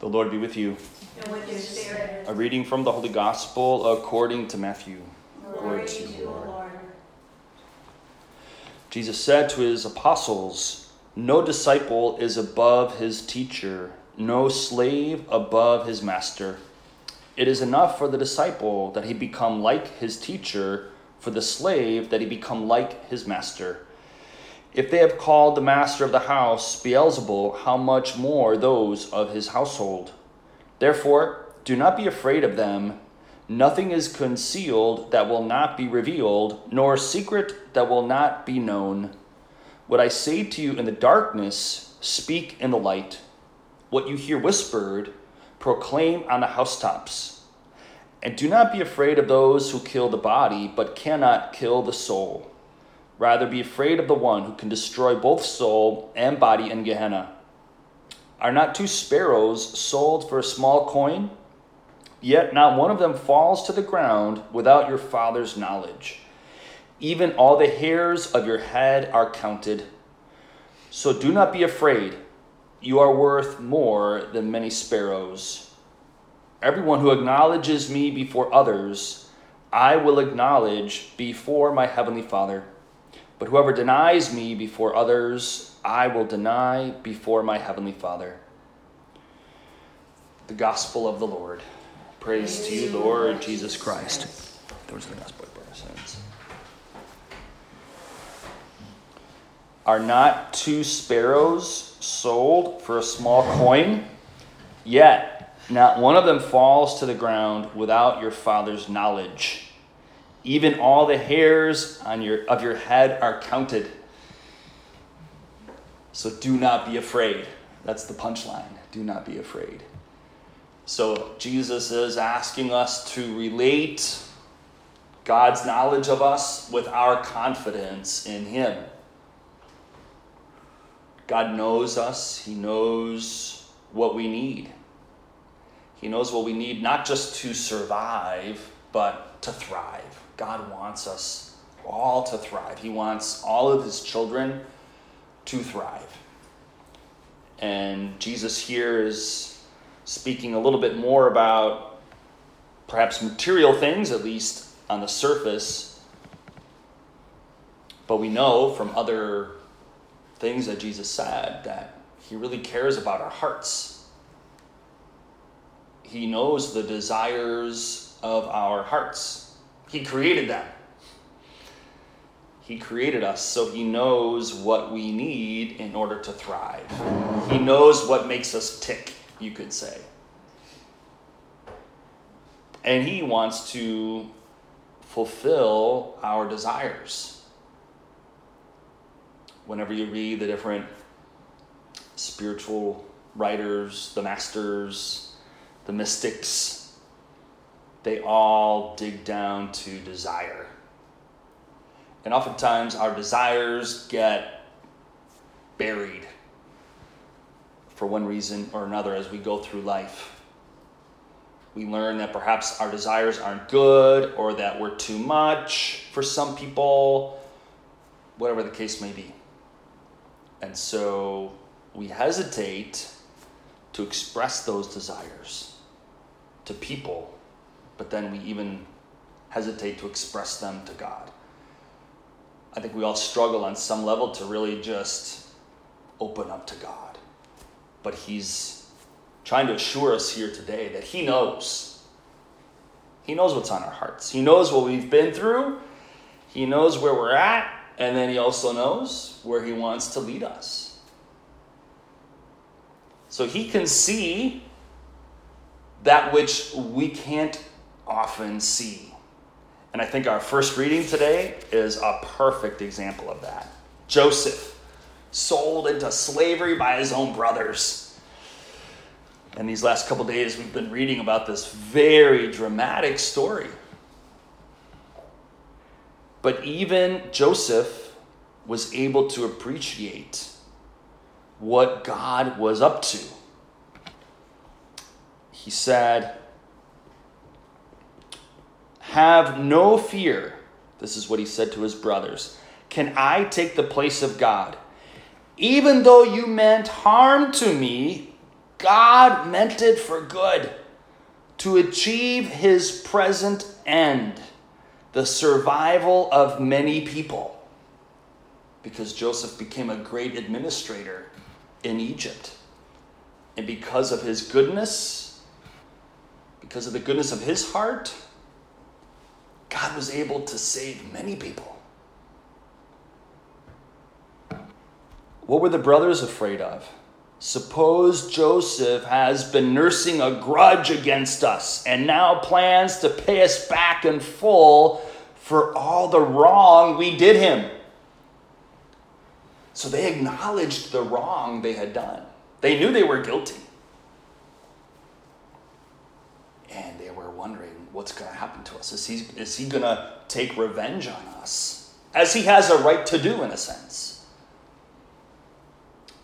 The Lord be with you. And with your spirit. A reading from the Holy Gospel according to Matthew. Glory to you, Lord. Jesus said to his apostles, No disciple is above his teacher, no slave above his master. It is enough for the disciple that he become like his teacher, for the slave that he become like his master. If they have called the master of the house Beelzebul, how much more those of his household? Therefore, do not be afraid of them. Nothing is concealed that will not be revealed, nor secret that will not be known. What I say to you in the darkness, speak in the light. What you hear whispered, proclaim on the housetops. And do not be afraid of those who kill the body, but cannot kill the soul. Rather, be afraid of the one who can destroy both soul and body in Gehenna. Are not two sparrows sold for a small coin? Yet not one of them falls to the ground without your Father's knowledge. Even all the hairs of your head are counted. So do not be afraid. You are worth more than many sparrows. Everyone who acknowledges me before others, I will acknowledge before my heavenly Father. But whoever denies me before others, I will deny before my heavenly Father. The Gospel of the Lord. Praise, Praise to you, Lord Jesus Christ. Those are the gospel of our sins. Are not two sparrows sold for a small coin? Yet not one of them falls to the ground without your Father's knowledge. Even all the hairs on your, of your head are counted. So do not be afraid. That's the punchline. Do not be afraid. So Jesus is asking us to relate God's knowledge of us with our confidence in Him. God knows us, He knows what we need. He knows what we need not just to survive, but to thrive. God wants us all to thrive. He wants all of His children to thrive. And Jesus here is speaking a little bit more about perhaps material things, at least on the surface. But we know from other things that Jesus said that he really cares about our hearts. He knows the desires of our hearts. He created them. He created us, so He knows what we need in order to thrive. He knows what makes us tick, you could say. And He wants to fulfill our desires. Whenever you read the different spiritual writers, the masters, the mystics, they all dig down to desire and oftentimes our desires get buried for one reason or another as we go through life. We learn that perhaps our desires aren't good or that we're too much for some people, whatever the case may be. And so we hesitate to express those desires to people, but then we even hesitate to express them to God. I think we all struggle on some level to really just open up to God. But He's trying to assure us here today that He knows. He knows what's on our hearts. He knows what we've been through. He knows where we're at. And then He also knows where He wants to lead us. So He can see that which we can't often see. And I think our first reading today is a perfect example of that. Joseph, sold into slavery by his own brothers. And these last couple days, we've been reading about this very dramatic story. But even Joseph was able to appreciate what God was up to. He said, have no fear. This is what he said to his brothers. Can I take the place of God? Even though you meant harm to me, God meant it for good to achieve his present end, the survival of many people. Because Joseph became a great administrator in Egypt. And because of his goodness, because of the goodness of his heart, God was able to save many people. What were the brothers afraid of? Suppose Joseph has been nursing a grudge against us and now plans to pay us back in full for all the wrong we did him. So they acknowledged the wrong they had done. They knew they were guilty. And they were wondering what's going to happen to us. Is he, is he going to take revenge on us? As he has a right to do, in a sense.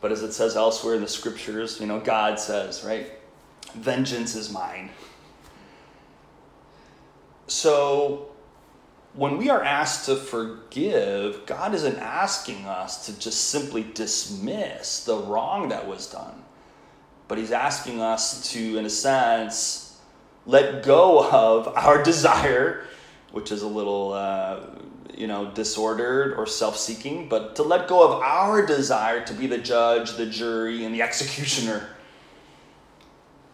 But as it says elsewhere in the scriptures, you know, God says, right? Vengeance is mine. So when we are asked to forgive, God isn't asking us to just simply dismiss the wrong that was done. But He's asking us to, in a sense, let go of our desire, which is a little uh, you know, disordered or self seeking, but to let go of our desire to be the judge, the jury, and the executioner,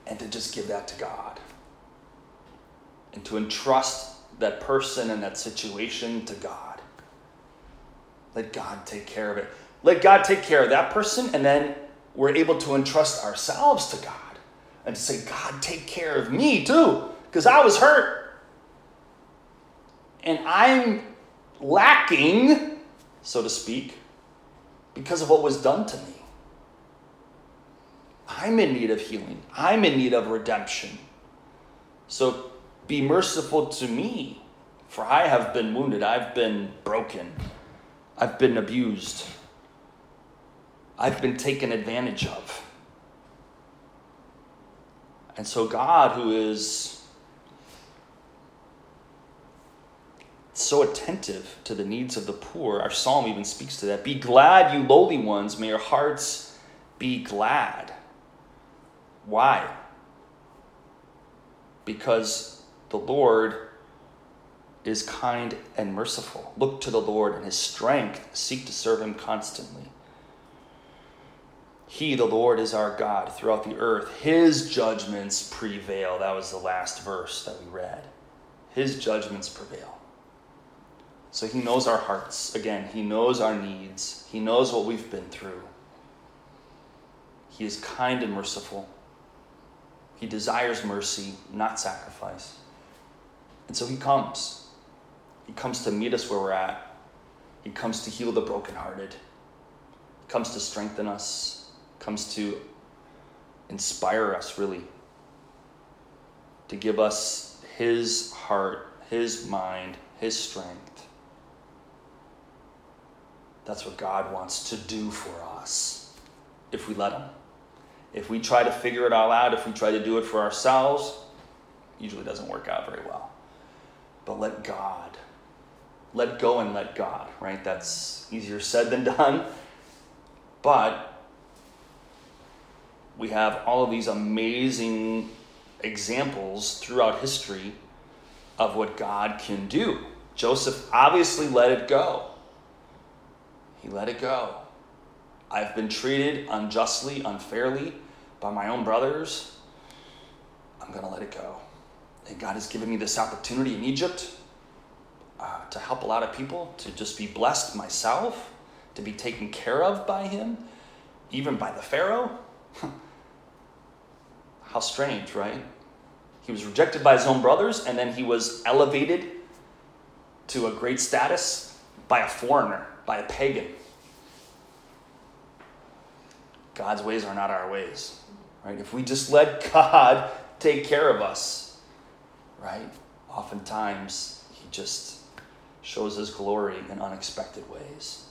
and to just give that to God. And to entrust that person and that situation to God. Let God take care of it. Let God take care of that person, and then we're able to entrust ourselves to God and to say, God, take care of me too, because I was hurt. And I'm lacking, so to speak, because of what was done to me. I'm in need of healing. I'm in need of redemption. So be merciful to me, for I have been wounded. I've been broken. I've been abused. I've been taken advantage of. And so, God, who is so attentive to the needs of the poor. Our psalm even speaks to that. Be glad, you lowly ones. May your hearts be glad. Why? Because the Lord is kind and merciful. Look to the Lord and his strength. Seek to serve him constantly. He, the Lord, is our God throughout the earth. His judgments prevail. That was the last verse that we read. His judgments prevail. So he knows our hearts. Again, he knows our needs. He knows what we've been through. He is kind and merciful. He desires mercy, not sacrifice. And so he comes. He comes to meet us where we're at. He comes to heal the brokenhearted. He comes to strengthen us. Comes to inspire us, really. To give us his heart, his mind, his strength. That's what God wants to do for us if we let Him. If we try to figure it all out, if we try to do it for ourselves, usually doesn't work out very well. But let God. Let go and let God, right? That's easier said than done. But we have all of these amazing examples throughout history of what God can do. Joseph obviously let it go. He let it go. I've been treated unjustly, unfairly by my own brothers. I'm going to let it go. And God has given me this opportunity in Egypt uh, to help a lot of people, to just be blessed myself, to be taken care of by Him, even by the Pharaoh. How strange, right? He was rejected by his own brothers, and then he was elevated to a great status by a foreigner by a pagan. God's ways are not our ways, right? If we just let God take care of us, right? Oftentimes, He just shows His glory in unexpected ways.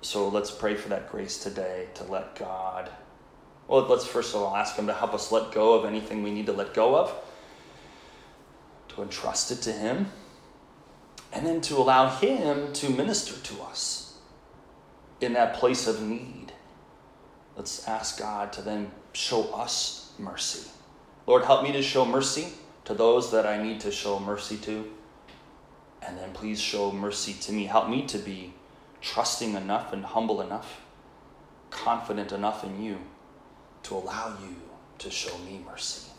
So let's pray for that grace today to let God. Well, let's first of all ask Him to help us let go of anything we need to let go of, to entrust it to Him and then to allow Him to minister to us in that place of need. let's ask God to then show us mercy. Lord, help me to show mercy to those that I need to show mercy to. And then please show mercy to me. Help me to be trusting enough and humble enough, confident enough in you to allow you to show me mercy.